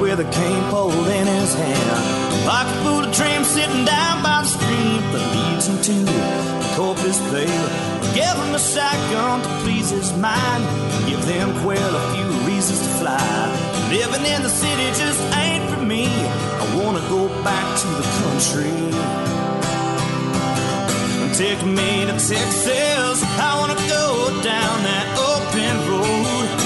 with a cane pole in his hand. A fool, a dream sitting down by the stream that leads him to the Corpus Bay. Give him a shotgun to please his mind. Give them quail a few reasons to fly. Living in the city just ain't for me. I wanna go back to the country. Take me to Texas. I wanna go down that open road.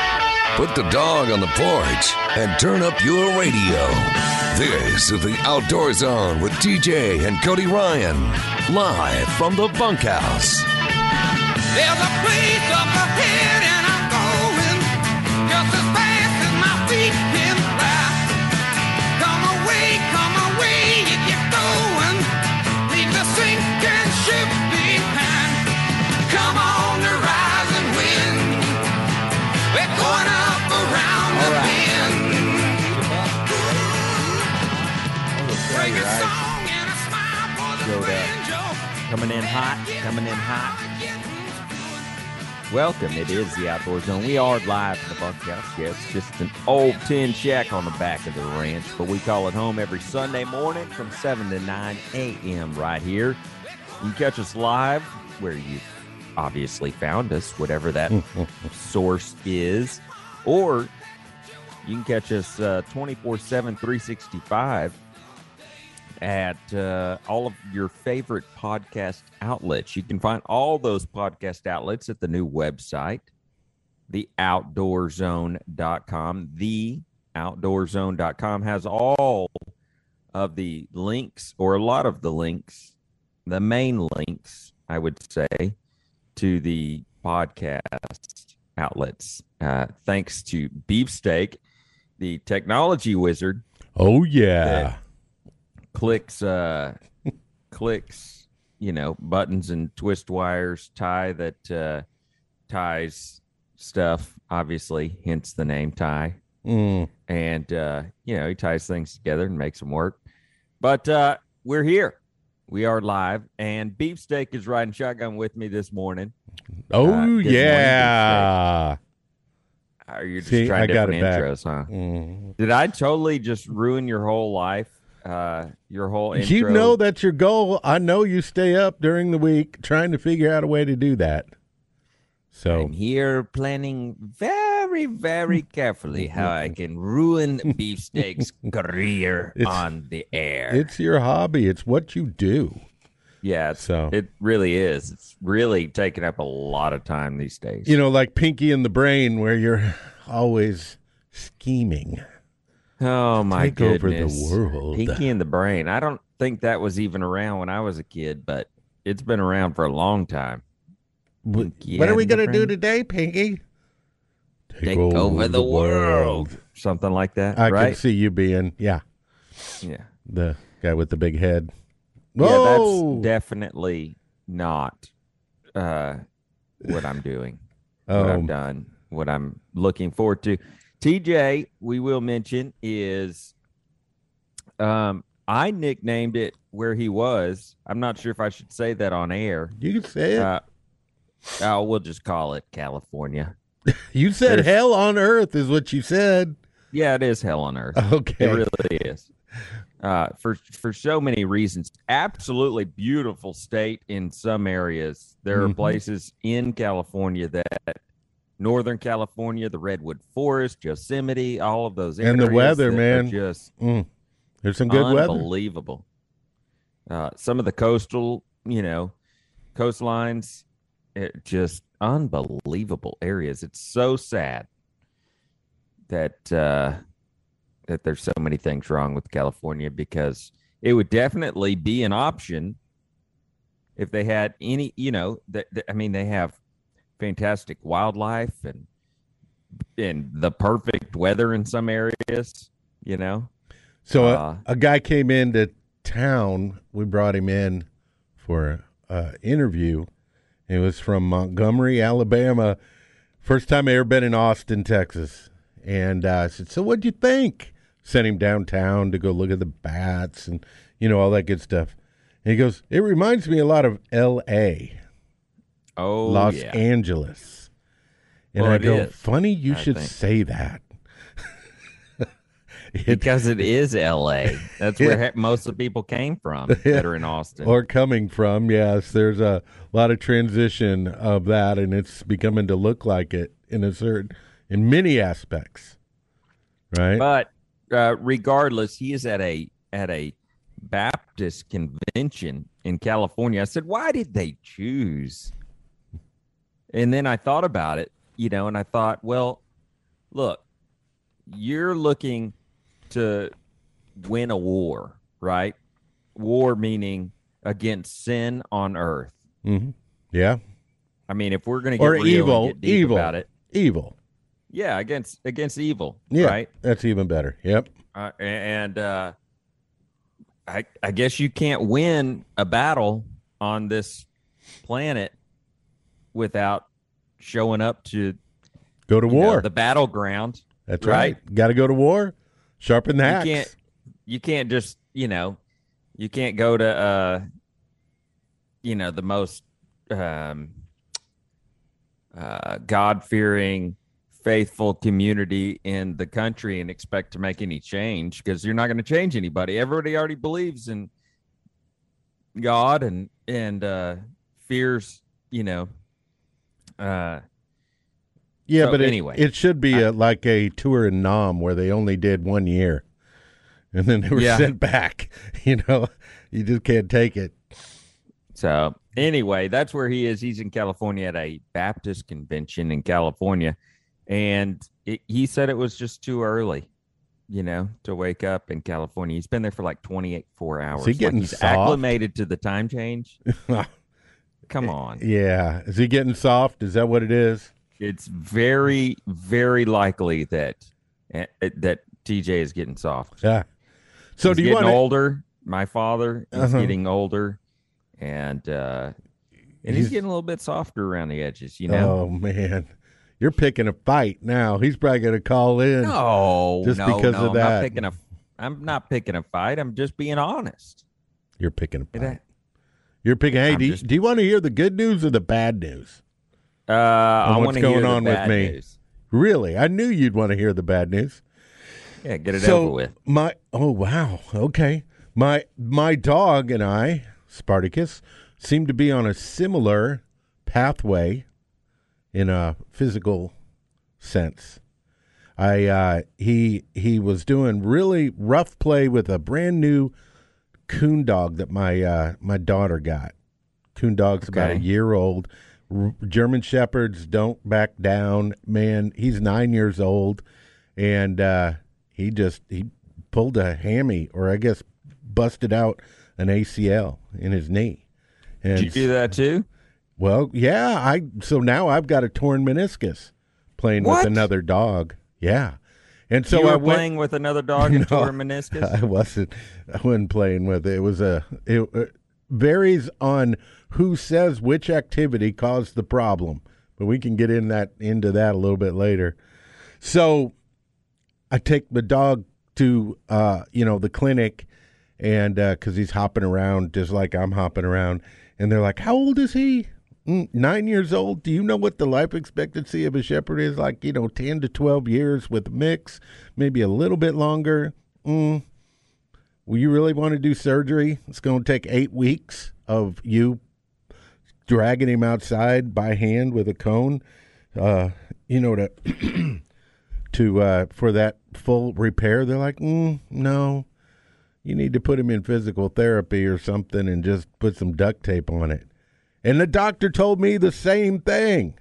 put the dog on the porch, and turn up your radio. This is the Outdoor Zone with TJ and Cody Ryan, live from the bunkhouse. There's a place up ahead in hot, coming in hot. Welcome. It is the Outdoor Zone. We are live from the bunkhouse. Yeah, it's just an old tin shack on the back of the ranch, but we call it home every Sunday morning from 7 to 9 a.m. right here. You can catch us live where you obviously found us, whatever that source is, or you can catch us uh, 24 7, 365 at uh, all of your favorite podcast outlets. You can find all those podcast outlets at the new website, theoutdoorzone.com. The outdoorzone.com has all of the links, or a lot of the links, the main links, I would say, to the podcast outlets. Uh, thanks to Beefsteak, the technology wizard Oh yeah. Clicks uh clicks you know buttons and twist wires tie that uh ties stuff obviously hence the name tie. Mm. and uh you know he ties things together and makes them work. But uh we're here. We are live and beefsteak is riding shotgun with me this morning. Oh good morning, yeah. are you just See, trying I different intros huh? Mm. did i totally just ruin your whole life uh your whole intro You know that's your goal. I know you stay up during the week trying to figure out a way to do that. So I'm here planning very, very carefully how I can ruin Beefsteak's career It's- on the air. it's your hobby. It's what you do. yeah, so- it really is. It's really taking up a lot of time these days. You know, like Pinky in the Brain, where you're always scheming. Oh my take over the goodness, world. Pinky in the Brain. I don't think that was even around when I was a kid, but it's been around for a long time. What, what are we gonna do today, Pinky? Take over the world, something like that, I right? could see you being, yeah, yeah. the guy with the big head. Yeah, that's definitely not uh, what I'm doing. What Oh, I've done. What I'm looking forward to. TJ, we will mention is um I nicknamed it where he was. I'm not sure if I should say that on air. you can say it. Uh, oh, we'll just call it California. you said there's- hell on earth is what you said. Yeah, it is hell on earth. Okay. It really is. Uh, for for so many reasons, absolutely beautiful state in some areas. There are Mhm. places in California that Northern California, the redwood forest, Yosemite, all of those areas, And the weather, man. just Mm. There's some good weather. unbelievable. Uh, some of the coastal, you know, coastlines, it just unbelievable areas. It's so sad that uh, that there's so many things wrong with California because it would definitely be an option if they had any, you know, that I mean, they have fantastic wildlife and and the perfect weather in some areas, you know. So Uh, a, a guy came into town. We brought him in for an interview. He was from Montgomery, Alabama. First time I ever been in Austin, Texas. And uh, I said, "So what'd you think?" Sent him downtown to go look at the bats and you know all that good stuff. And he goes, "It reminds me a lot of L.A., Oh, Los yeah. Angeles." And Well, I go, is, "Funny you I should think. say that." It- because it is L.A. That's where he- most of the people came from that are in Austin. or coming from. Yes, there's a lot of transition of that, and it's becoming to look like it in a certain, in many aspects, right? But uh, regardless, he is at a at a Baptist convention in California. I said, why did they choose? And then I thought about it, you know, and I thought, well, look, you're looking to win a war, right? War meaning against sin on earth. hmm Yeah, I mean, if we're going to get or evil, evil about it, evil. yeah, against against evil, Yeah, right? that's even better. Yep. uh, and uh, I I guess you can't win a battle on this planet without showing up to Go to you know, war. the battleground. that's right. right. Got to go to war. Sharpen the You axe. can't you can't just you know you can't go to uh you know the most um uh God fearing faithful community in the country and expect to make any change because you're not going to change anybody. Everybody already believes in God and and uh fears, you know, uh Yeah, So but anyway, it should be a, like a tour in Nam where they only did one year, and then they were Yeah. sent back. You know, you just can't take it. So anyway, that's where he is. He's in California at a Baptist convention in California, and it, he said it was just too early, you know, to wake up in California. He's been there for like twenty eight four hours. he getting like he's soft? acclimated to the time change. Come on, yeah, is he getting soft? Is that what it is? it's very very likely that eh, eh, that TJ is getting soft. Yeah. So he's do you getting want older. My father is Uh-huh. getting older, and uh, and he's, He's- getting a little bit softer around the edges. You know. Oh man, you're picking a fight now. He's probably going to call in. No, Just no, because no, of I'm that. not picking a. I'm not picking a fight. I'm just being honest. You're picking a fight. You're picking. Hey, do you, do you want to hear the good news or the bad news? Uh, I what's want to hear going the on with bad me? news. Really, I knew you'd want to hear the bad news. Yeah, get it so over with. my oh wow okay my my dog and I Spartacus seem to be on a similar pathway in a physical sense. I uh, he he was doing really rough play with a brand new coon dog that my uh, my daughter got. Coon dog's about a year old. R- German shepherds don't back down. Man, he's nine years old, and uh, he just he pulled a hammy, or I guess busted out an ACL in his knee. And Did you do that too? well, yeah, I so now I've got a torn meniscus playing What? with another dog. Yeah. And so you were I went playing with another dog and No, tore a meniscus. I wasn't I wasn't playing with it. It was a it, it varies on who says which activity caused the problem. But we can get in that into that a little bit later. So I take the dog to uh, you know, the clinic and uh 'cause he's hopping around just like I'm hopping around and they're like, "How old is he?" "Mm, 9 years old. Do you know what the life expectancy of a shepherd is like, you know, 10 to 12 years with a mix, maybe a little bit longer? Mm. Will you really want to do surgery? It's going to take 8 weeks of you dragging him outside by hand with a cone uh, you know to to uh, for that full repair they're like mm, no you need to put him in physical therapy or something and just put some duct tape on it and the doctor told me the same thing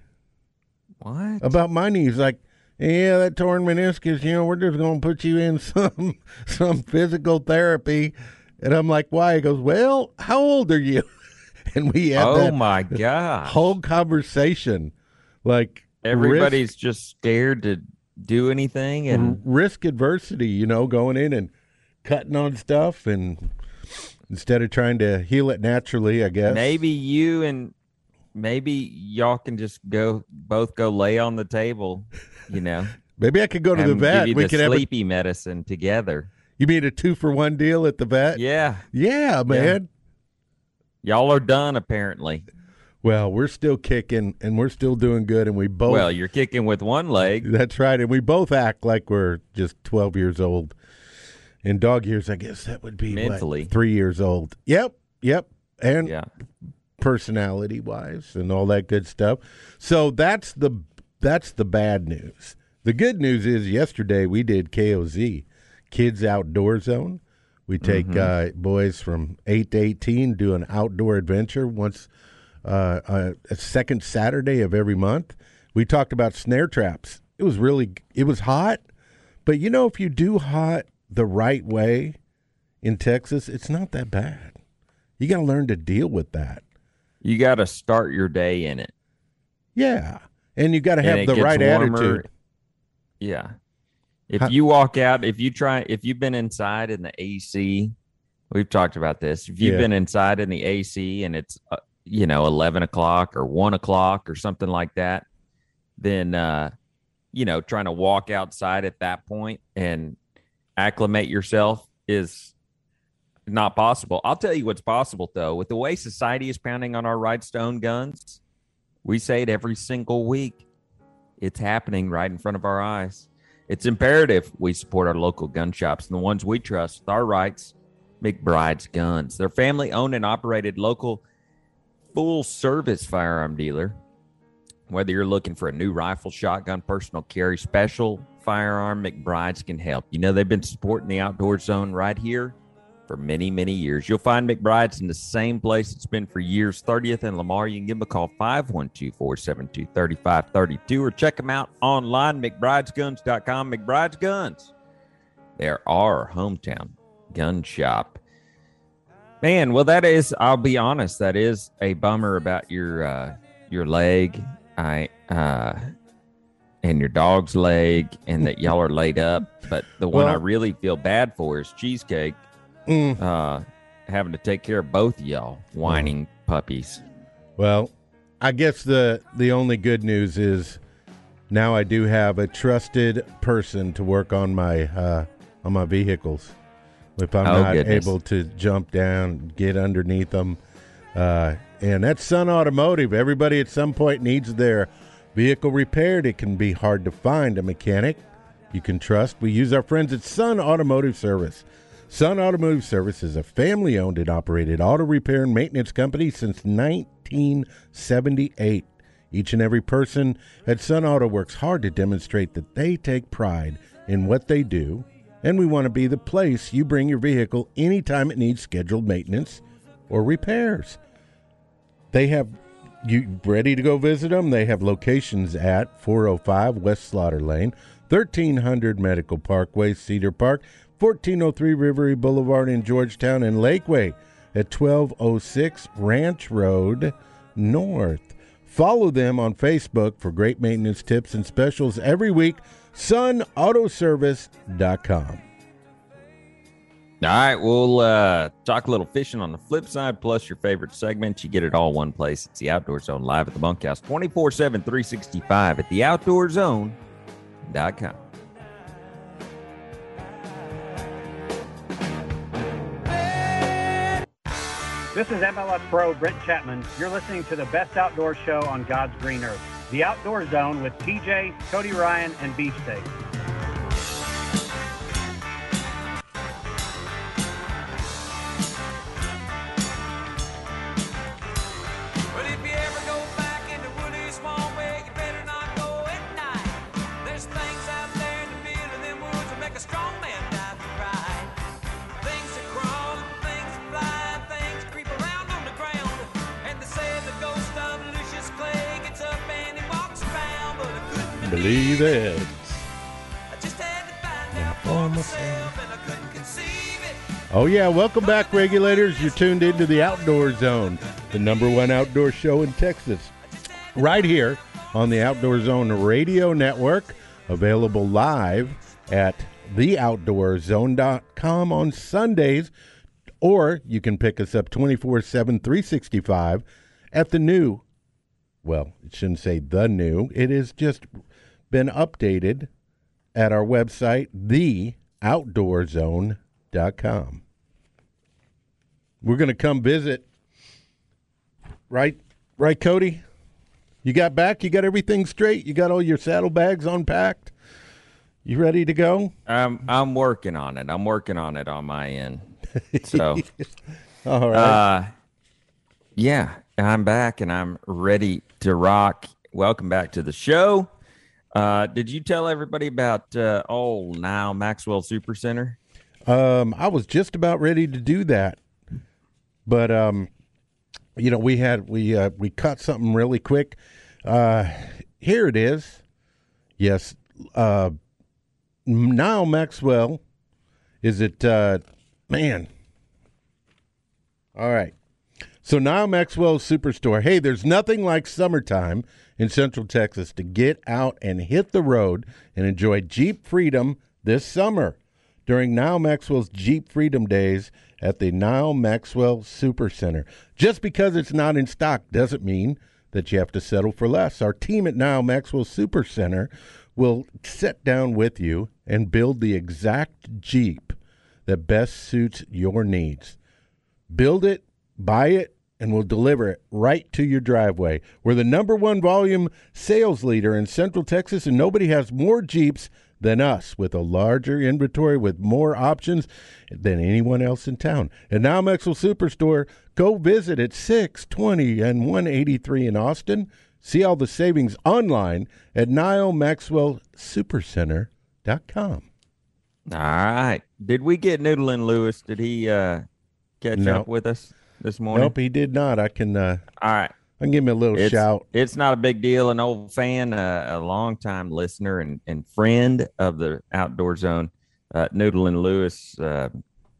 What? about my knee. He's like, yeah, that torn meniscus, you know, we're just going to put you in some some physical therapy. And I'm like, why? He goes, well, how old are you? And we had Oh that my god! whole conversation. Like, Everybody's just scared to do anything, and risk adversity, you know, going in and cutting on stuff and instead of trying to heal it naturally, I guess. Maybe you and maybe y'all can just go both go lay on the table, you know. Maybe I could go to the vet. We the could have a, sleepy medicine together. you mean a two for one deal at the vet? Yeah. Yeah, man. Y'all are done apparently. Well, we're still kicking and we're still doing good and we both Well, you're kicking with one leg. That's right. And we both act like we're just 12 years old. In dog years, I guess that would be what, Mentally. three years old. Yep. Yep. And Yeah. personality wise and all that good stuff. So that's the that's the bad news. The good news is yesterday we did KOZ, Kids Outdoor Zone. We take uh, boys from eight to eighteen do an outdoor adventure once uh, uh, a second Saturday of every month. We talked about snare traps. It was really it was hot, but you know if you do hot the right way in Texas, it's not that bad. You got to learn to deal with that. You got to start your day in it. Yeah. And you got to have the right warmer. attitude. Yeah. If How- you walk out, if you try, if you've been inside in the AC, we've talked about this. If you've Yeah. been inside in the AC and it's, uh, you know, 11 o'clock or one o'clock or something like that, then, uh, you know, trying to walk outside at that point and acclimate yourself is not possible. I'll tell you what's possible though. With the way society is pounding on our right stone guns, we say it every single week. It's happening right in front of our eyes. It's imperative we support our local gun shops and the ones we trust with our rights. McBride's Guns. They're family owned and operated local full service firearm dealer. Whether you're looking for a new rifle, shotgun, personal carry, special firearm, McBride's can help. You know, they've been supporting the outdoor zone right here for many, many years. You'll find McBride's in the same place it's been for years, 30th and Lamar. You can give them a call, 512 472 3532, or check them out online, McBridesGuns.com. McBride's Guns. They're our hometown gun shop. Man, well, that is, I'll be honest, that is a bummer about your uh, your leg. I, uh, and your dog's leg, and that y'all are laid up. But the one I really feel bad for is Cheesecake Mm. uh, having to take care of both y'all whining puppies. Well, I guess the the only good news is now I do have a trusted person to work on my uh, on my vehicles. If I'm Oh, not goodness. able to jump down, get underneath them, uh, and that's Sun Automotive. Everybody at some point needs their vehicle repaired. It can be hard to find a mechanic you can trust. We use our friends at Sun Automotive Service. Sun Automotive Service is a family owned and operated auto repair and maintenance company since 1978. Each and every person at Sun Auto works hard to demonstrate that they take pride in what they do, and we want to be the place you bring your vehicle anytime it needs scheduled maintenance or repairs. They have you ready to go visit them? They have locations at 405 West Slaughter Lane, 1300 Medical Parkway, Cedar Park, 1403 Rivery Boulevard in Georgetown, and Lakeway at 1206 Ranch Road North. Follow them on Facebook for great maintenance tips and specials every week. SunAutoservice.com. All right, we'll uh, talk a little fishing on the flip side, plus your favorite segments. You get it all one place. It's the Outdoor Zone live at the bunkhouse 24 7, 365 at theoutdoorzone.com. This is MLF Pro Brent Chapman. You're listening to the best outdoor show on God's green earth, The Outdoor Zone with TJ, Cody Ryan, and. But yeah. Welcome back, regulators. You're tuned into the Outdoor Zone, the number one outdoor show in Texas. Right here on the Outdoor Zone Radio Network, available live at theoutdoorzone.com on Sundays, or you can pick us up 24 7, 365 at the new, well, it shouldn't say the new, it has just been updated at our website, theoutdoorzone.com. We're going to come visit, right? Right, Cody? You got back? You got everything straight? You got all your saddlebags unpacked? You ready to go? I'm I'm working on it. I'm working on it on my end. So, All right. uh, yeah, I'm back and I'm ready to rock. Welcome back to the show. Uh, did you tell everybody about uh, oh Nile Maxwell Super Center? Um, I was just about ready to do that, but um, you know, we had we uh, we cut something really quick. Uh, here it is. Yes, uh, Nile Maxwell. Is it uh, man? All right. So Nile Maxwell's Superstore. Hey, there's nothing like summertime in Central Texas to get out and hit the road and enjoy Jeep freedom this summer during Nile Maxwell's Jeep Freedom Days at the Nile Maxwell Super Center. Just because it's not in stock doesn't mean that you have to settle for less. Our team at Nile Maxwell Super Center will sit down with you and build the exact Jeep that best suits your needs. Build it, buy it, and we'll deliver it right to your driveway. We're the number one volume sales leader in Central Texas, and nobody has more Jeeps than us with a larger inventory with more options than anyone else in town. And Nile Maxwell Superstore, go visit at 620 and 183 in Austin. See all the savings online at NileMaxwellSupercenter.com. All right. Did we get Noodle and Lewis? Did he uh, catch No. up with us this morning? Nope, he did not. I can uh, All right. I can give him a little It's, shout. it's not a big deal. An old fan, uh, a longtime listener and, and friend of the Outdoor Zone, uh, Noodle and Lewis, uh,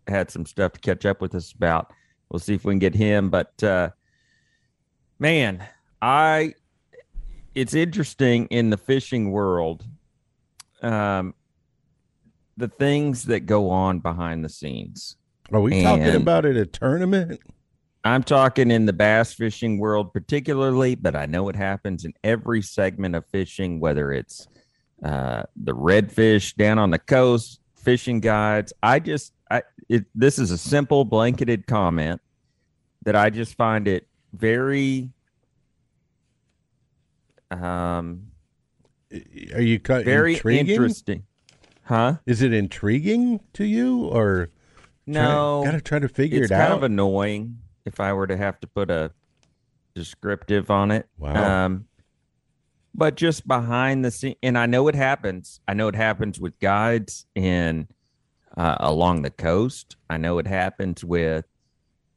had some stuff to catch up with us about. We'll see if we can get him. But uh, man, I it's interesting in the fishing world, um, the things that go on behind the scenes. Are we talking and- about at a tournament? I'm talking in the bass fishing world particularly, but I know it happens in every segment of fishing, whether it's uh, the redfish down on the coast, fishing guides. I just, I, it, this is a simple blanketed comment that I just find it very, um, Are you cut very intriguing? interesting. Huh? Is it intriguing to you, or No, Got to try to figure it out. it's kind of annoying if I were to have to put a descriptive on it. Wow. Um, but just behind the scene, and I know it happens. I know it happens with guides and uh, along the coast. I know it happens with.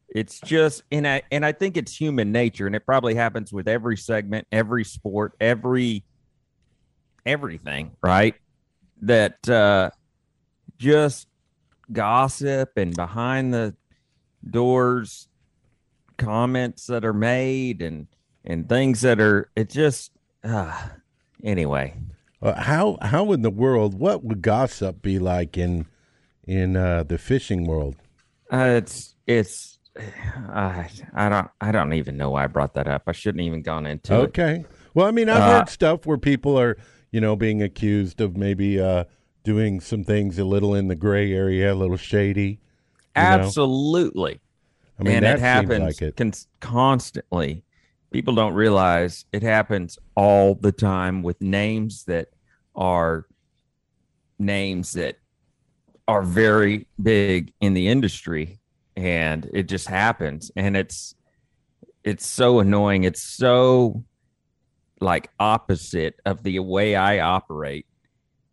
It's just, and I and I think it's human nature, and it probably happens with every segment, every sport, every everything, right? That uh, just gossip and behind the doors comments that are made and and things that are it just uh, anyway Uh, how how in the world? What would gossip be like in in uh, the fishing world? uh, it's it's I I don't I don't even know why I brought that up. I shouldn't even gone into it. Okay. Well, I mean, I've Uh, heard stuff where people are, you know, being accused of maybe uh, doing some things a little in the gray area, a little shady. Absolutely. know? I mean, and that it happens like it. cons- constantly. People don't realize it happens all the time with names that are names that are very big in the industry and it just happens and it's it's so annoying it's so like opposite of the way I operate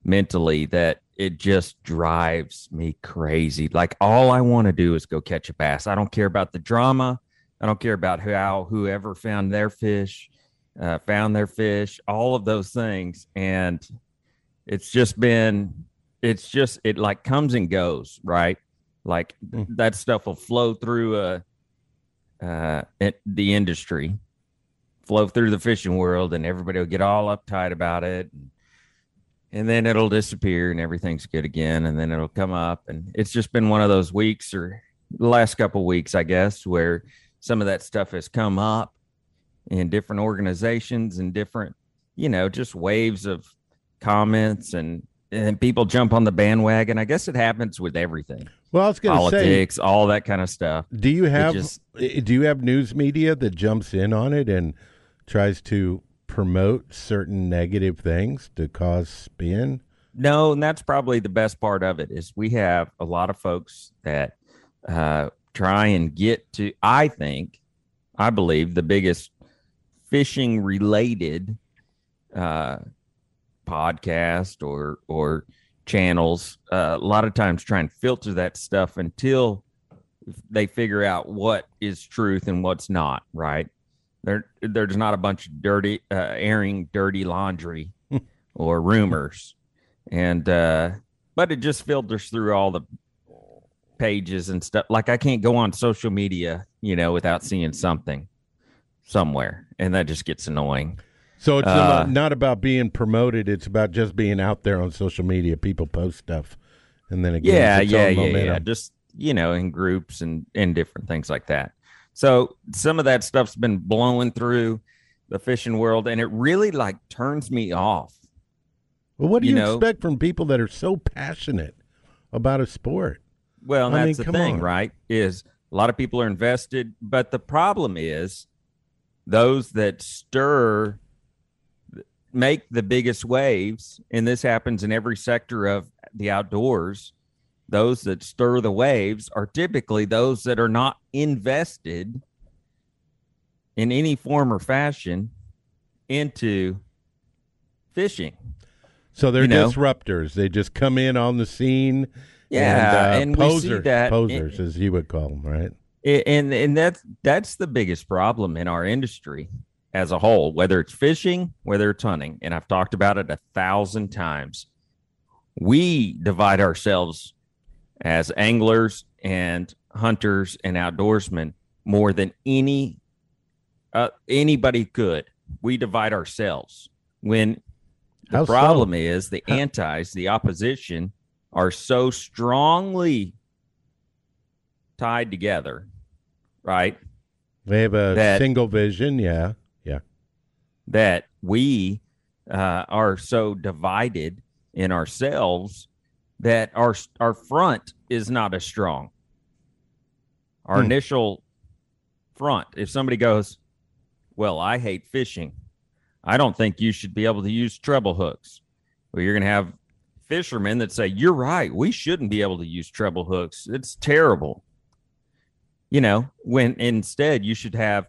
mentally that it just drives me crazy. Like all I want to do is go catch a bass. I don't care about the drama. I don't care about how whoever found their fish, uh, found their fish, all of those things. And it's just been, it's just, it like comes and goes, right? Like Mm. that stuff will flow through uh, uh, the industry, flow through the fishing world, and everybody will get all uptight about it. and then it'll disappear and everything's good again and then it'll come up. And it's just been one of those weeks or the last couple weeks i guess where some of that stuff has come up in different organizations and different you know just waves of comments and and people jump on the bandwagon. I guess it happens with everything. Well, I was going to say, politics all that kind of stuff. Do you have just- eh, do you have news media that jumps in on it and tries to promote certain negative things to cause spin? No, and that's probably the best part of it is we have a lot of folks that uh, try and get to. I think, I believe, the biggest fishing related uh, podcast or or channels. Uh, a lot of times, try and filter that stuff until they figure out what is truth and what's not. Right? There, there's not a bunch of dirty uh, airing dirty laundry or rumors. And uh but it just filters through all the pages and stuff. Like i can't go on social media you know without seeing something somewhere. And that just gets annoying. So it's Uh, not about being promoted; it's about just being out there on social media. People post stuff, and then it yeah yeah yeah momentum. yeah just you know in groups and and different things like that so some of that stuff's been blowing through the fishing world and it really like turns me off Well, what do you you, know- expect from people that are so passionate about a sport? Well, I that's mean, the thing, on. right? Is a lot of people are invested, but the problem is those that stir make the biggest waves, and this happens in every sector of the outdoors. Those that stir the waves are typically those that are not invested in any form or fashion into fishing. So they're You know? disruptors. They just come in on the scene. Yeah, and, and uh, we see that- posers, as you would call them, right? And and that's that's the biggest problem in our industry as a whole whether it's fishing whether it's hunting and i've talked about it a thousand times we divide ourselves as anglers and hunters and outdoorsmen more than any uh, anybody could we divide ourselves when the How so? problem is the How- antis the opposition are so strongly tied together, right? They have a That- single vision. Yeah, yeah. That we uh, are so divided in ourselves that our our front is not as strong. Our Hmm. initial front. If somebody goes, "Well, I hate fishing. I don't think you should be able to use treble hooks." Well, you're going to have fishermen that say, "You're right. We shouldn't be able to use treble hooks. It's terrible." You know, when instead you should have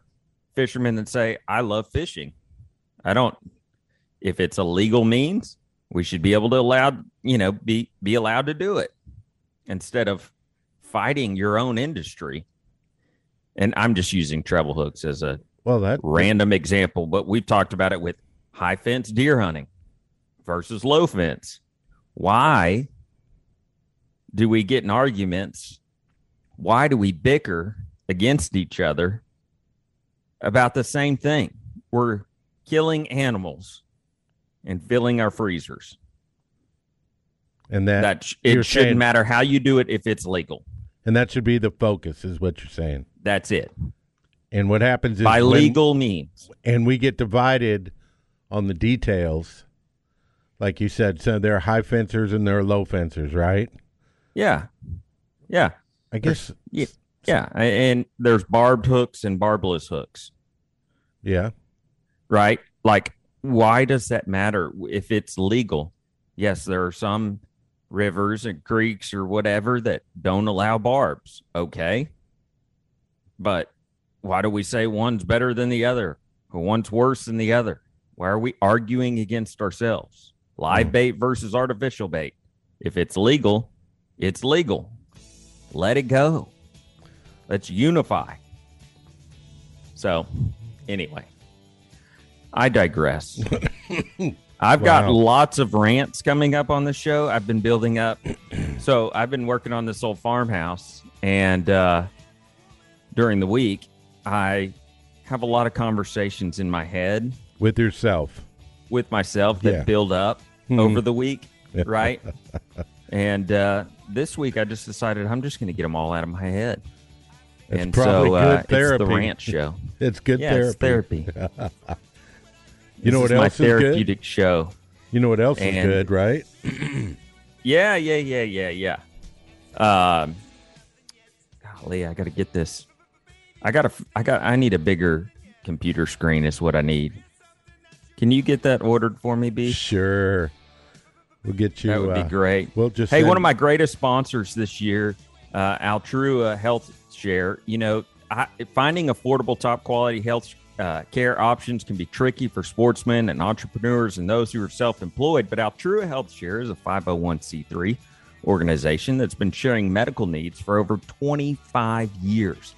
fishermen that say, "I love fishing. I don't if it's a legal means, we should be able to allow, you know, be be allowed to do it instead of fighting your own industry." And I'm just using treble hooks as a Well, that random example, but we've talked about it with high fence deer hunting versus low fence. Why do we get in arguments? Why do we bicker against each other about the same thing? We're killing animals and filling our freezers. and that, That sh- it shouldn't saying- matter how you do it if it's legal. and that should be the focus, is what you're saying. That's it. And what happens is By when- legal means. and we get divided on the details. Like you said, so there are high fencers and there are low fencers, right? Yeah. Yeah. I guess, Yeah, yeah, and there's barbed hooks and barbless hooks, yeah. right? Like, why does that matter if it's legal? Yes, there are some rivers and creeks or whatever that don't allow barbs. Okay, but why do we say one's better than the other or one's worse than the other? Why are we arguing against ourselves? Live hmm. bait versus artificial bait. If it's legal, it's legal. Let it go. Let's unify. So, anyway, I digress. I've got Wow. lots of rants coming up on the show. I've been building up. So, I've been working on this old farmhouse, and uh, during the week, I have a lot of conversations in my head With yourself. with myself that Yeah. build up over the week, right? and uh, this week I just decided I'm just going to get them all out of my head. That's and probably so good uh, it's therapy. the ranch show. It's good yeah, it's therapy. You know what is my else is good? therapeutic show. You know what else is And- good, right? Yeah, yeah, yeah, yeah, yeah. Um, golly, I got to get this. I got to. I got. I need a bigger computer screen. Is what I need. Can you get that ordered for me, B? Sure. We'll get you. that would be uh, great. We'll just Hey, send- one of my greatest sponsors this year, uh, Altrua Health Share. You know, I, finding affordable, top quality health uh, care options can be tricky for sportsmen and entrepreneurs and those who are self employed. But Altrua Health Share is a 501c3 organization that's been sharing medical needs for over 25 years.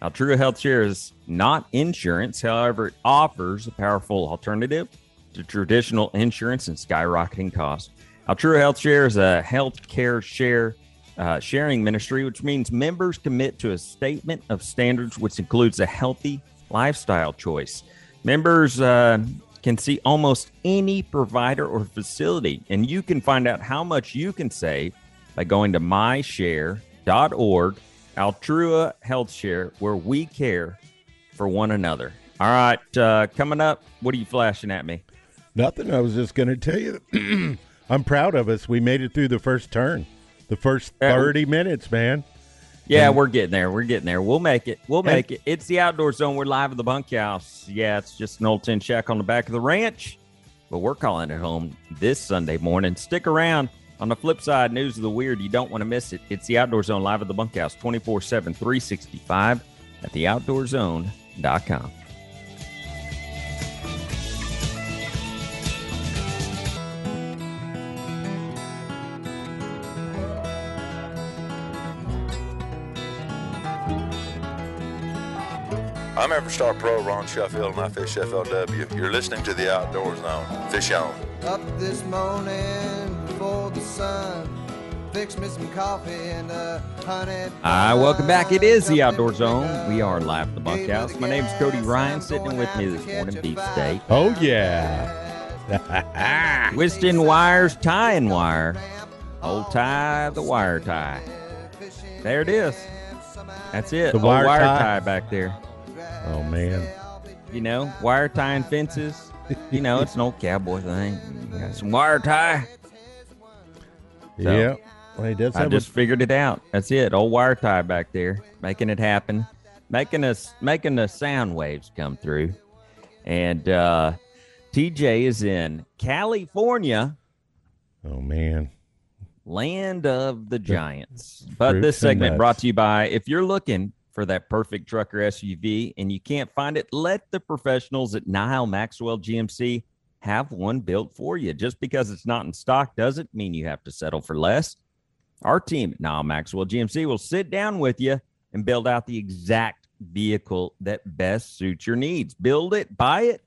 Altrua Health Share is not insurance, however, it offers a powerful alternative to traditional insurance and skyrocketing costs. Altrua Health Share is a health care share uh, sharing ministry, which means members commit to a statement of standards, which includes a healthy lifestyle choice. Members uh, can see almost any provider or facility, and you can find out how much you can save by going to myshare.org, Altrua Health Share, where we care for one another. All right, uh, coming up, what are you flashing at me? Nothing. I was just going to tell you. I'm proud of us. We made it through the first turn, the first Yeah. 30 minutes, man. Yeah, we're getting there. We're getting there. We'll make it. We'll make it. It's the outdoor zone. We're live at the bunkhouse. Yeah, it's just an old tin shack on the back of the ranch, but we're calling it home this Sunday morning. Stick around. On the flip side, news of the weird, you don't want to miss it. It's the outdoor zone live at the bunkhouse 24 7, 365 at theoutdoorzone.com. I'm EverStart Pro Ron Sheffield, and I fish FLW. You're listening to the Outdoor Zone. Fish on. Up this morning before the sun. Fix me some coffee and a honey. Hi, welcome back. It is the Outdoor Zone. Zone. We are live at the bunkhouse. My name's Cody Ryan, sitting with me this morning, beef steak. Oh, yeah. Twisting wires, tying wire. Old tie, the wire tie. There it is. That's it. The wire wire tie. tie back there. Oh, man. You know, wire tying fences. You know, it's an old cowboy thing. You got some wire tie. So, yeah. Well, he does I just figured it out. That's it. Old wire tie back there, making it happen, making us making the sound waves come through. And uh TJ is in California. Oh, man. land of the giants. But fruits this segment brought to you by if you're looking for that perfect trucker SUV and you can't find it, let the professionals at Nile Maxwell GMC have one built for you. Just because it's not in stock doesn't mean you have to settle for less. Our team at Nile Maxwell GMC will sit down with you and build out the exact vehicle that best suits your needs. Build it, buy it,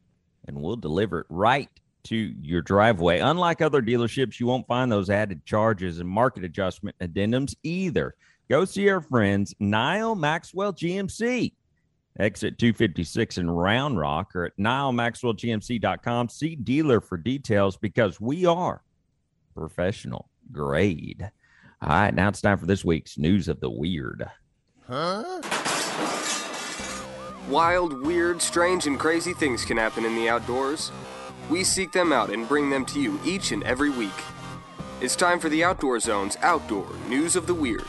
and we'll deliver it right to your driveway. Unlike other dealerships, you won't find those added charges and market adjustment addendums either. Go see our friends, Nile Maxwell GMC. Exit 256 in Round Rock or at NileMaxwellGMC.com. See dealer for details because we are professional grade. All right, now it's time for this week's News of the Weird. Huh? Wild, weird, strange, and crazy things can happen in the outdoors. We seek them out and bring them to you each and every week. It's time for the Outdoor Zone's Outdoor News of the Weird.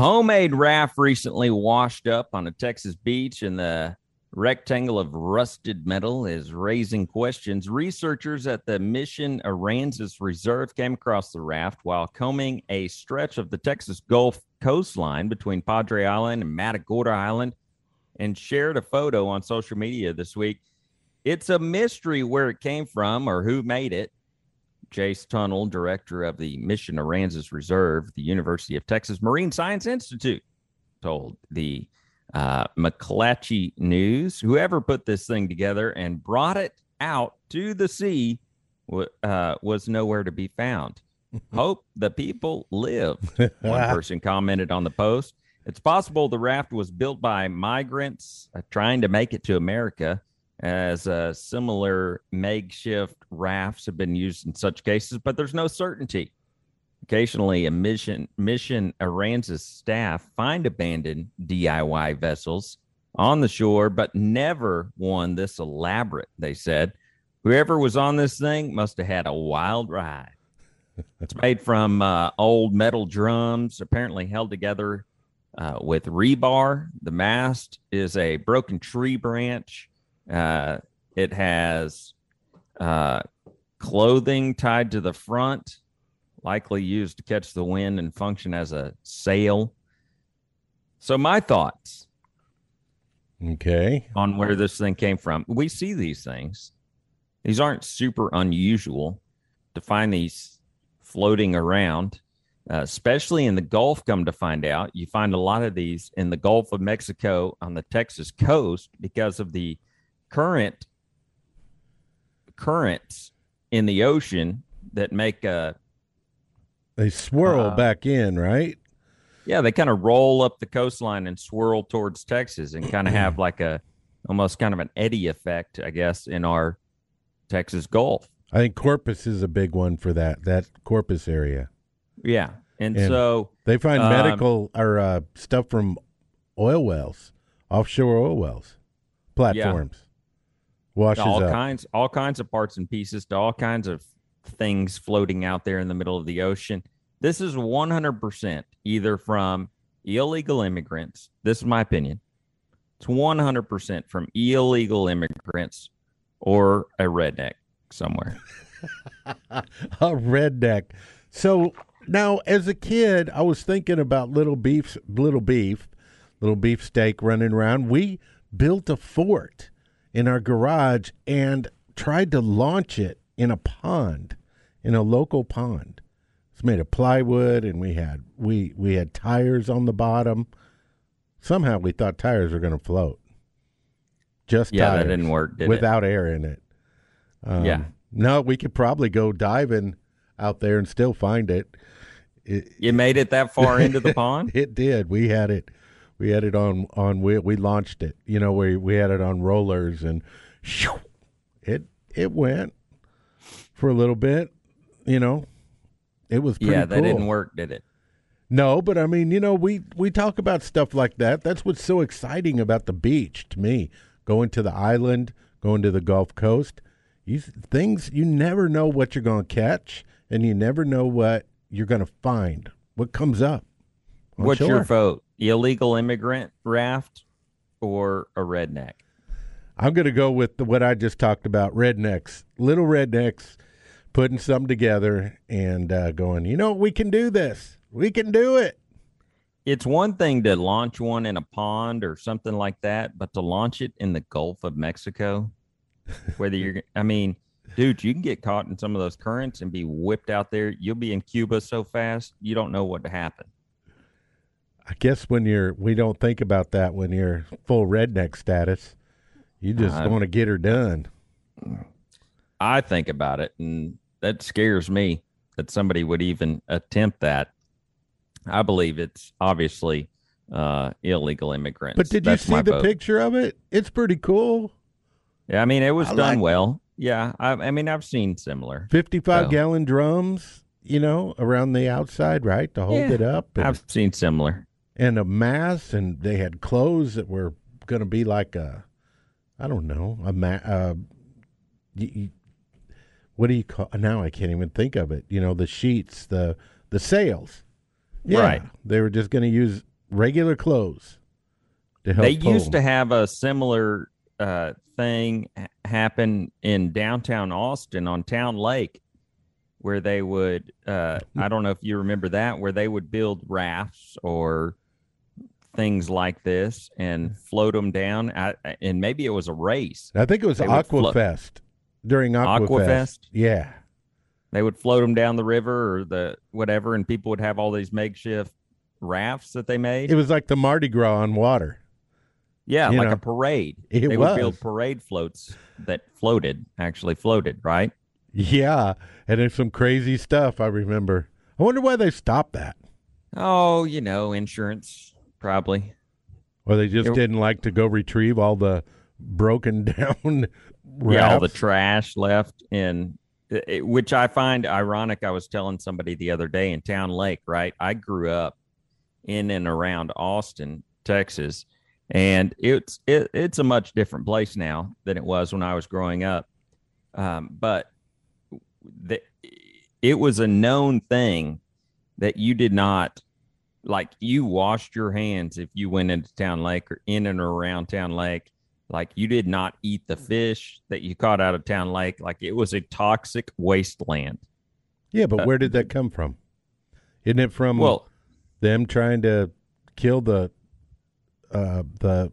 Homemade raft recently washed up on a Texas beach, and the rectangle of rusted metal is raising questions. Researchers at the Mission Aransas Reserve came across the raft while combing a stretch of the Texas Gulf coastline between Padre Island and Matagorda Island and shared a photo on social media this week. It's a mystery where it came from or who made it. Jace Tunnell, director of the Mission Aransas Reserve, the University of Texas Marine Science Institute, told the uh, McClatchy News. Whoever put this thing together and brought it out to the sea uh, was nowhere to be found. Hope the people live. One person commented on the post. It's possible the raft was built by migrants uh, trying to make it to America, as uh, similar makeshift rafts have been used in such cases, but there's no certainty. Occasionally, a mission mission Aransas staff find abandoned DIY vessels on the shore, but never one this elaborate. They said, whoever was on this thing must have had a wild ride. it's made from uh, old metal drums, apparently held together uh, with rebar. The mast is a broken tree branch. Uh, it has uh, clothing tied to the front, likely used to catch the wind and function as a sail. So, my thoughts Okay. on where this thing came from. We see these things. These aren't super unusual to find these floating around, uh, especially in the Gulf. Come to find out, you find a lot of these in the Gulf of Mexico on the Texas coast because of the current currents in the ocean that make a They swirl Uh, back in, right? yeah they kind of roll up the coastline and swirl towards Texas and kind of have like a almost kind of an eddy effect, I guess, in our Texas Gulf. I think Corpus is a big one for that. That Corpus area. Yeah. And, And so They find um, medical or uh, stuff from oil wells, offshore oil wells, platforms. Washes all up. kinds all kinds of parts and pieces to all kinds of things floating out there in the middle of the ocean. This is 100% either from illegal immigrants. This is my opinion. It's 100% from illegal immigrants or a redneck somewhere. a redneck. So now, as a kid, I was thinking about little beef, little beef, little beef steak running around. We built a fort in our garage and tried to launch it in a pond, in a local pond. It's made of plywood, and we had we we had tires on the bottom. Somehow, we thought tires were going to float. Just Yeah, that didn't work, did it? without air in it. Um, Yeah. No, we could probably go diving out there and still find it. It, You made it that far into the pond? it did. We had it. We had it on on we we launched it. You know, we we had it on rollers and shoo, it it went for a little bit. You know, it was pretty Yeah, that cool. didn't work, did it? No, but I mean, you know, we we talk about stuff like that. That's what's so exciting about the beach to me. Going to the island, going to the Gulf Coast. You things you never know what you're going to catch, and you never know what you're going to find. What comes up? What's your vote? Illegal immigrant raft or a redneck? I'm going to go with the, what I just talked about. Rednecks, little rednecks, putting something together and uh, going. You know, we can do this. We can do it. it's one thing to launch one in a pond or something like that, but to launch it in the Gulf of Mexico, whether you're, I mean, dude, you can get caught in some of those currents and be whipped out there. You'll be in Cuba so fast, you don't know what to happen. I guess when you're, we don't think about that when you're full redneck status. You just Uh, want to get her done. I think about it, and that scares me that somebody would even attempt that. I believe it's obviously uh, illegal immigrants. But did you see the vote. picture of it? It's pretty cool. Yeah, I mean, it was I done like- well. Yeah, I, I mean, I've seen similar. 55 So- gallon drums, you know, around the outside, right? To hold Yeah, it up. And, I've seen similar. And a mass, and they had clothes that were going to be like a, I don't know, a ma- uh, y y what do you call? Now I can't even think of it. You know, the sheets, the the sails. Yeah, Right. They were just going to use regular clothes to help. They pull used to have a similar uh, thing happen in downtown Austin on Town Lake, where they would. Uh, I don't know if you remember that, where they would build rafts or things like this and float them down. I, and maybe it was a race. I think it was They Aquafest during Aquafest. Aquafest? Yeah. They would float them down the river or the whatever, and people would have all these makeshift rafts that they made. It was like the Mardi Gras on water. Yeah, You like know, a parade. it they would build was. parade floats that floated, actually floated, right? Yeah, and there's some crazy stuff I remember. I wonder why they stopped that. Oh, you know, insurance probably. Or they just It- didn't like to go retrieve all the broken down Yeah, all the trash left in it- which I find ironic. I was telling somebody the other day in Town Lake, right? I grew up in and around Austin, Texas, and it's it, it's a much different place now than it was when I was growing up. Um, but the, it was a known thing that you did not like you washed your hands if you went into town lake or in and around town lake. Like you did not eat the fish that you caught out of town lake. Like it was a toxic wasteland. Yeah, but Uh, where did that come from? Isn't it from well them trying to kill the uh the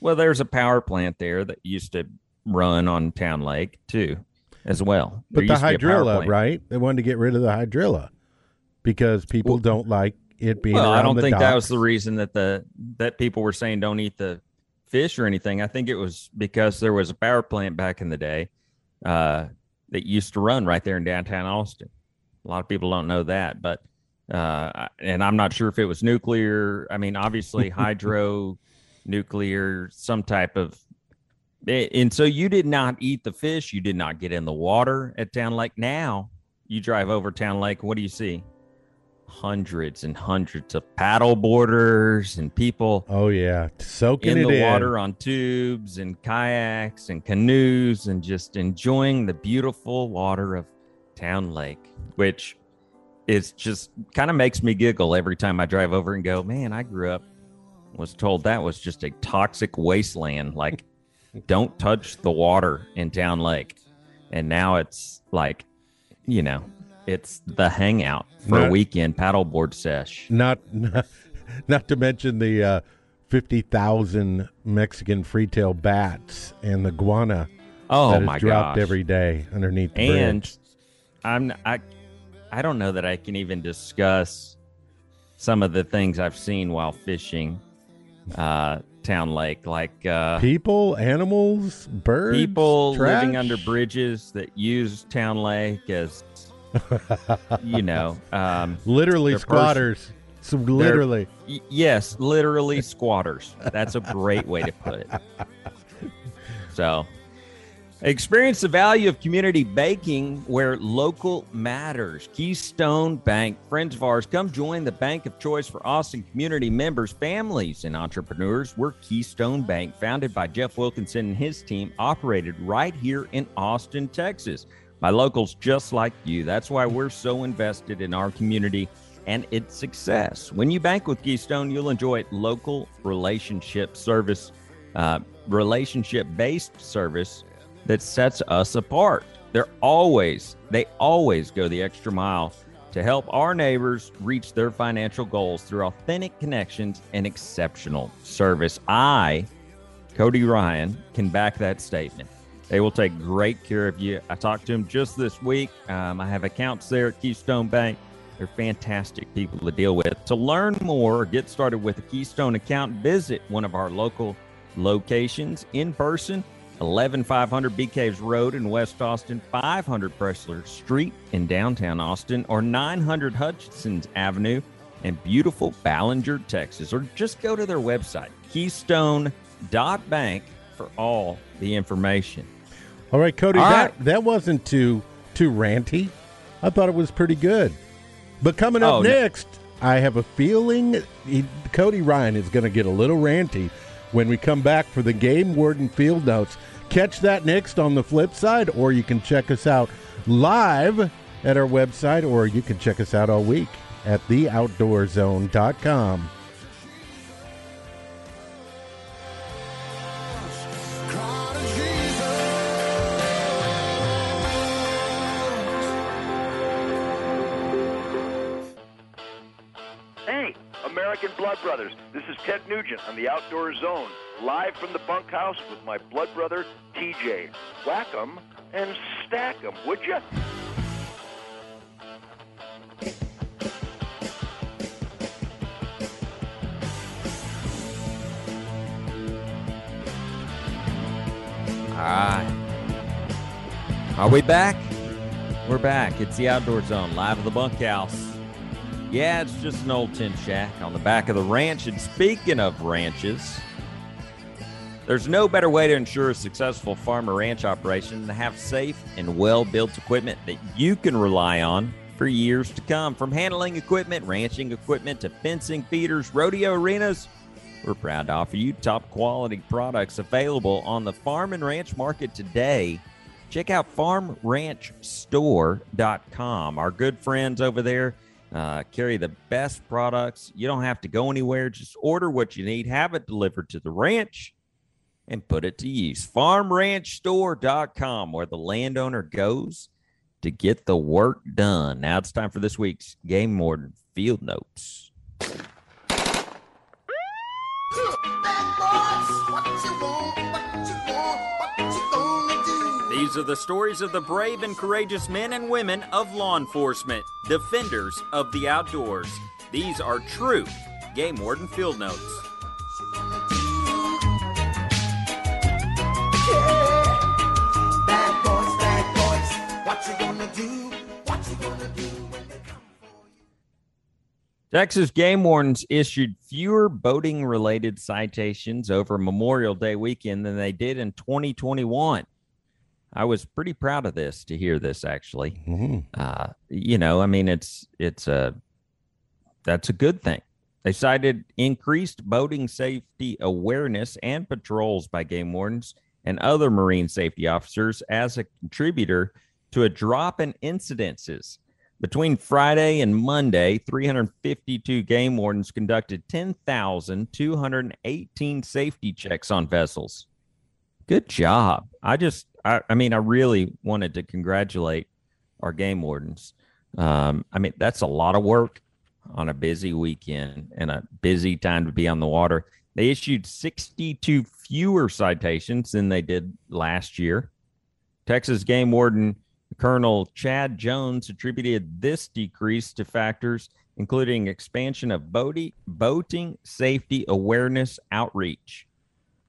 well there's a power plant there that used to run on town lake too as well. But There the used to be a power hydrilla, right? They wanted to get rid of the hydrilla because people Well- don't like it being well i don't think that was the reason that the that people were saying don't eat the fish or anything. I think it was because there was a power plant back in the day uh that used to run right there in downtown austin. A lot of people don't know that but uh and i'm not sure if it was nuclear. I mean obviously hydro nuclear some type of eh, and so you did not eat the fish. You did not get in the water at town lake now. You drive over town lake what do you see hundreds and hundreds of paddle boarders and people Oh yeah, soaking in the in. water on tubes and kayaks and canoes and just enjoying the beautiful water of Town Lake, which is just kind of makes me giggle every time I drive over and go, man, I grew up was told that was just a toxic wasteland. Like, don't touch the water in Town Lake. And now it's like, you know, it's the hangout for a weekend paddleboard sesh. Not, not, not to mention the uh, fifty thousand Mexican free-tail bats and the guano Oh that is my dropped gosh. every day underneath the and bridge. I'm I I don't know that I can even discuss some of the things I've seen while fishing uh Town Lake like uh People, animals, birds, people living under bridges that use Town Lake as you know um literally squatters. So literally, y- yes, literally squatters. That's a great way to put it. So, experience the value of community baking where local matters. Keystone Bank, friends of ours, come join the bank of choice for Austin community members, families, and entrepreneurs. We're Keystone Bank, founded by Jeff Wilkinson and his team, operated right here in Austin, Texas. By locals just like you. That's why we're so invested in our community and its success. When you bank with Keystone, you'll enjoy local relationship service, uh, relationship based service that sets us apart. They're always, they always go the extra mile to help our neighbors reach their financial goals through authentic connections and exceptional service. I, Cody Ryan, can back that statement. They will take great care of you. I talked to them just this week. Um, I have accounts there at Keystone Bank. They're fantastic people to deal with. To learn more or get started with a Keystone account, visit one of our local locations in person 11500 Bee Caves Road in West Austin, 500 Pressler Street in downtown Austin, or 900 Hutchinson's Avenue in beautiful Ballinger, Texas. Or just go to their website, keystone.bank, for all the information. All right, Cody. All that right. that wasn't too too ranty. I thought it was pretty good. But coming up Oh, no. next, I have a feeling he, Cody Ryan is going to get a little ranty when we come back for the Game Warden Field Notes. Catch that next on the flip side, or you can check us out live at our website, or you can check us out all week at theoutdoorzone.com. Ted Nugent on the Outdoor Zone, live from the bunkhouse with my blood brother, TJ. Whack 'em and stack 'em, would you? All right. Are we back? We're back. It's the Outdoor Zone, live at the bunkhouse. Yeah, it's just an old tin shack on the back of the ranch. And speaking of ranches, there's no better way to ensure a successful farm or ranch operation than to have safe and well built equipment that you can rely on for years to come. From handling equipment, ranching equipment, to fencing feeders, rodeo arenas, we're proud to offer you top quality products available on the farm and ranch market today. Check out farmranchstore.com. Our good friends over there uh, carry the best products. You don't have to go anywhere. Just order what you need, have it delivered to the ranch, and put it to use. Farmranchstore.com, where the landowner goes to get the work done. Now it's time for this week's Game Warden Field Notes. These are the stories of the brave and courageous men and women of law enforcement, defenders of the outdoors. These are true Game Warden Field Notes. Texas game wardens issued fewer boating related citations over Memorial Day weekend than they did in 2021. I was pretty proud of this to hear this actually. Mhm. Uh, you know, I mean, it's it's a that's a good thing. They cited increased boating safety awareness and patrols by game wardens and other marine safety officers as a contributor to a drop in incidences. Between Friday and Monday, 352 game wardens conducted 10,218 safety checks on vessels. Good job. I just, I, I mean, I really wanted to congratulate our game wardens. Um, I mean, that's a lot of work on a busy weekend and a busy time to be on the water. They issued 62 fewer citations than they did last year. Texas game warden Colonel Chad Jones attributed this decrease to factors including expansion of boating, boating safety awareness outreach.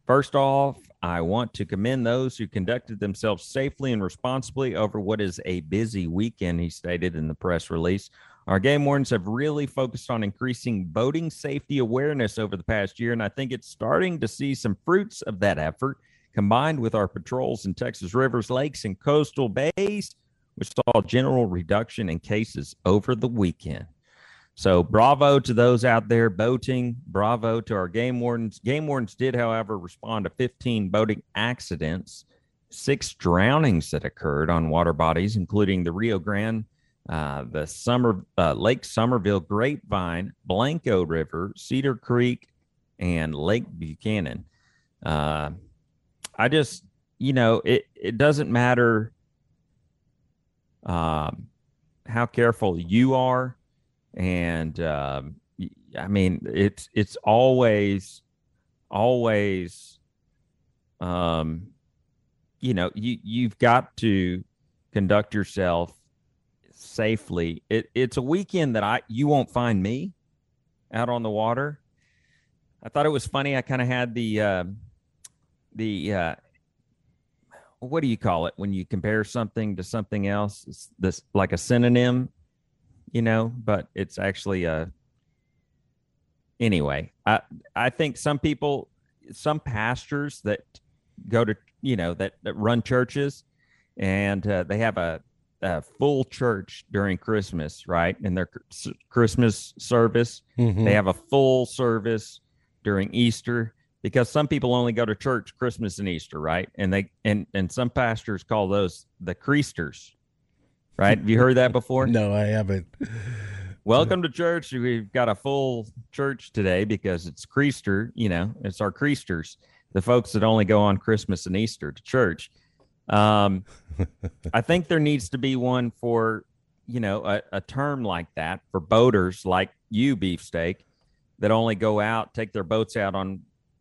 First off, I want to commend those who conducted themselves safely and responsibly over what is a busy weekend, he stated in the press release. Our game wardens have really focused on increasing boating safety awareness over the past year, and I think it's starting to see some fruits of that effort combined with our patrols in Texas rivers, lakes, and coastal bays, We saw a general reduction in cases over the weekend. So, bravo to those out there boating. Bravo to our game wardens. Game wardens did, however, respond to 15 boating accidents, six drownings that occurred on water bodies, including the Rio Grande, uh, the Summer uh, Lake Somerville, Grapevine, Blanco River, Cedar Creek, and Lake Buchanan. Uh, I just, you know, it it doesn't matter um, how careful you are and um, I mean it's it's always always um, you know you you've got to conduct yourself safely. It it's a weekend that I you won't find me out on the water. I thought it was funny. I kind of had the uh, the uh, what do you call it when you compare something to something else? It's this like a synonym you know, but it's actually a anyway. I I think some people, some pastors that go to you know that that run churches, and uh, they have a, a full church during Christmas, right? In their Christmas service, Mhm. they have a full service during Easter because some people only go to church Christmas and Easter, right? And they and and some pastors call those the creasters. Right? Have you heard that before? No, I haven't. Welcome to church. We've got a full church today because it's Creaster. You know, it's our Creasters, the folks that only go on Christmas and Easter to church. Um, I think there needs to be one for, you know, a, a term like that for boaters like you, Beefsteak, that only go out, take their boats out on,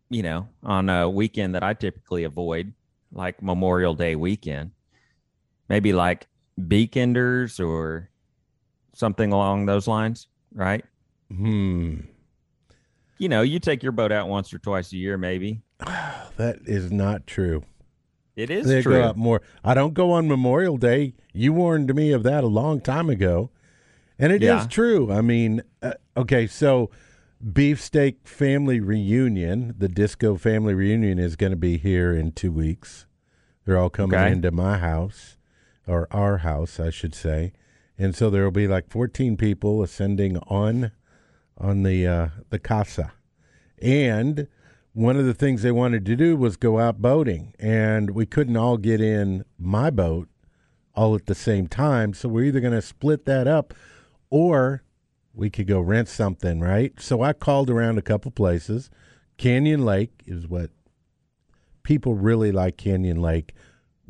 you know, on a weekend that I typically avoid, like Memorial Day weekend. Maybe like Beakenders or something along those lines, right? Hmm. You know, you take your boat out once or twice a year, maybe. That is not true. It is they true. go out more. I don't go on Memorial Day. You warned me of that a long time ago. And it is Yeah. true. I mean, uh, okay, so Beefsteak Family Reunion, the disco family reunion is going to be here in two weeks. They're all coming Okay. into my house, or our house, I should say. And so there will be like 14 people ascending on on the uh, the casa. And one of the things they wanted to do was go out boating, and we couldn't all get in my boat all at the same time. So we're either going to split that up or we could go rent something, right? So I called around a couple places. Canyon Lake is what people really like Canyon Lake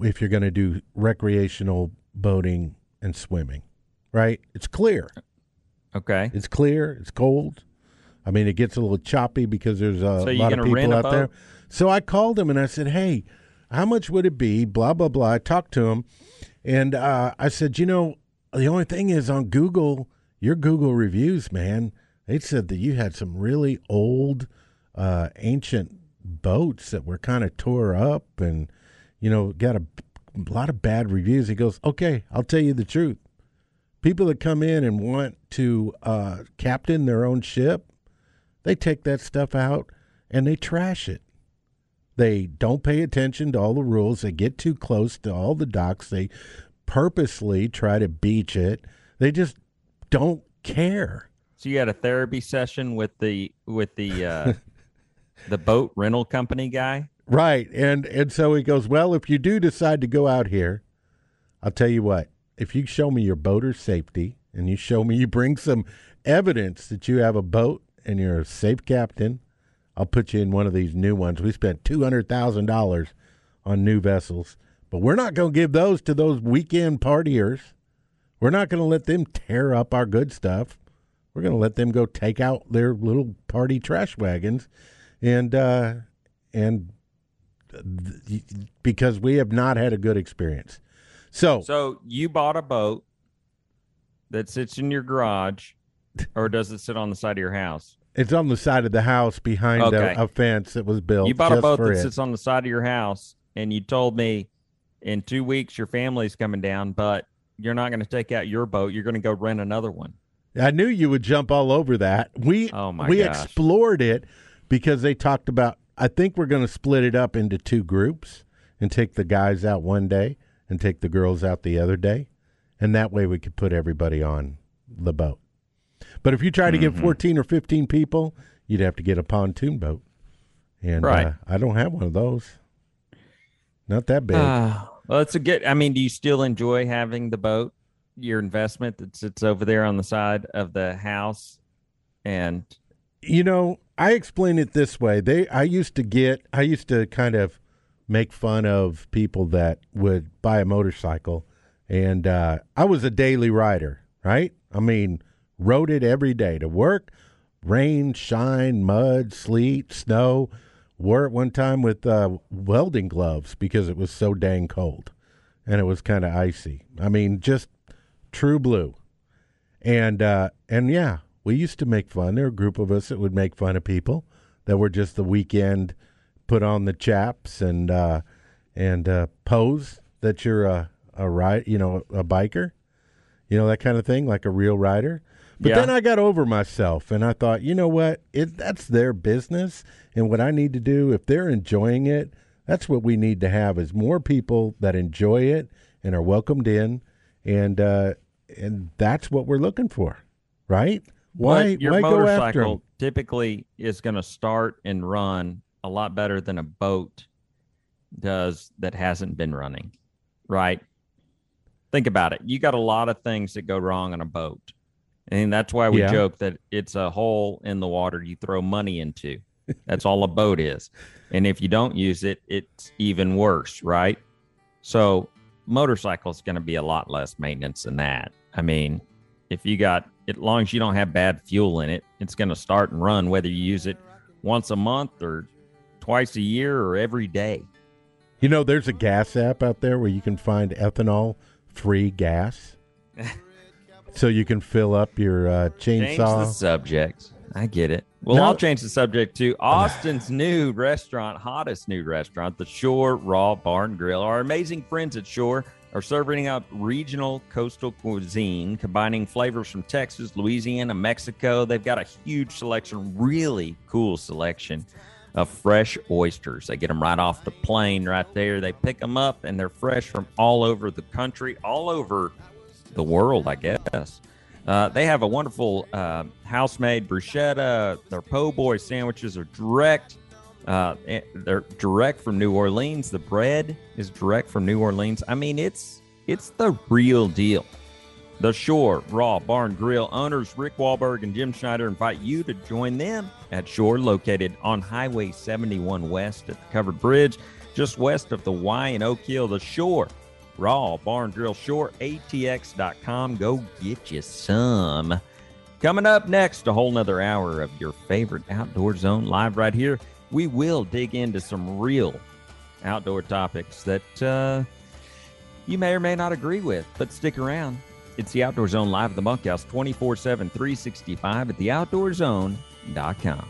if you're going to do recreational boating and swimming, right? It's clear. Okay. It's clear. It's cold. I mean, it gets a little choppy because there's a So lot of people out there. So I called him and I said, "Hey, how much would it be?" Blah blah blah. I talked to him, and uh, I said, "You know, the only thing is on Google, your Google reviews, man. They said that you had some really old, uh, ancient boats that were kind of tore up, and you know, got a, a lot of bad reviews." He goes, "Okay, I'll tell you the truth." People that come in and want to uh, captain their own ship, they take that stuff out and they trash it. They don't pay attention to all the rules. They get too close to all the docks. They purposely try to beach it. They just don't care. So you had a therapy session with the with the uh, the boat rental company guy. Right. And and so he goes, Well, if you do decide to go out here, I'll tell you what, if you show me your boater's safety and you show me you bring some evidence that you have a boat and you're a safe captain, I'll put you in one of these new ones. We spent two hundred thousand dollars on new vessels, but we're not gonna give those to those weekend partiers. We're not gonna let them tear up our good stuff. We're gonna let them go take out their little party trash wagons and uh and because we have not had a good experience. So, So you bought a boat that sits in your garage, or does it sit on the side of your house? it's on the side of the house behind Okay. a, a fence that was built. You bought a boat that it. sits on the side of your house, and you told me in two weeks your family's coming down, but you're not going to take out your boat. You're going to go rent another one. I knew you would jump all over that. We Oh, we gosh. explored it because they talked about. I think we're going to split it up into two groups and take the guys out one day and take the girls out the other day, and that way we could put everybody on the boat. But if you try to Mm-hmm. get fourteen or fifteen people, you'd have to get a pontoon boat, and Right. uh, I don't have one of those. Not that big. Ah, well, it's a good. I mean, do you still enjoy having the boat, your investment that sits over there on the side of the house, and you know, I explain it this way. They I used to get I used to kind of make fun of people that would buy a motorcycle and uh I was a daily rider, right? I mean, rode it every day to work, rain, shine, mud, sleet, snow. Wore it one time with uh, welding gloves because it was so dang cold and it was kind of icy. I mean, just true blue. And uh, and yeah, we used to make fun. There were a group of us that would make fun of people that were just the weekend put on the chaps and uh, and uh, pose that you're a a ride, you know, a biker, you know that kind of thing, like a real rider. But Yeah. then I got over myself and I thought, you know what? It that's their business, and what I need to do if they're enjoying it, that's what we need to have is more people that enjoy it and are welcomed in, and uh, and that's what we're looking for, right? Why But your why go after 'em? motorcycle typically is going to start and run a lot better than a boat does that hasn't been running, right? Think about it. You got a lot of things that go wrong on a boat. And that's why we Yeah. joke that it's a hole in the water you throw money into. That's all a boat is. And if you don't use it, it's even worse, right? So, motorcycle is going to be a lot less maintenance than that. I mean, if you got as long as you don't have bad fuel in it, it's going to start and run whether you use it once a month or twice a year or every day. You know, there's a gas app out there where you can find ethanol free gas. so you can fill up your uh, Change chainsaw. the subject. I get it. Well, No. I'll change the subject to Austin's new restaurant, hottest new restaurant, the Shore Raw Barn Grill. Our amazing friends at Shore are serving up regional coastal cuisine, combining flavors from Texas, Louisiana, Mexico. They've got a huge selection, really cool selection of fresh oysters. They get them right off the plane right there. They pick them up and they're fresh from all over the country, all over the world, I guess. Uh, they have a wonderful uh, house-made bruschetta. Their po' boy sandwiches are direct. Uh, eh, they're direct from New Orleans. The bread is direct from New Orleans. I mean, it's it's the real deal. The Shore Raw Barn Grill owners Rick Wahlberg and Jim Schneider invite you to join them at Shore, located on Highway 71 West at the Covered Bridge, just west of the Y in Oak Hill. The Shore Raw Barn Grill Shore, ATX.com. Go get you some. Coming up next, a whole nother hour of your favorite outdoor zone live right here we will dig into some real outdoor topics that uh, you may or may not agree with, but stick around. It's the Outdoor Zone live at the bunkhouse 24 7, 365 at theoutdoorzone.com.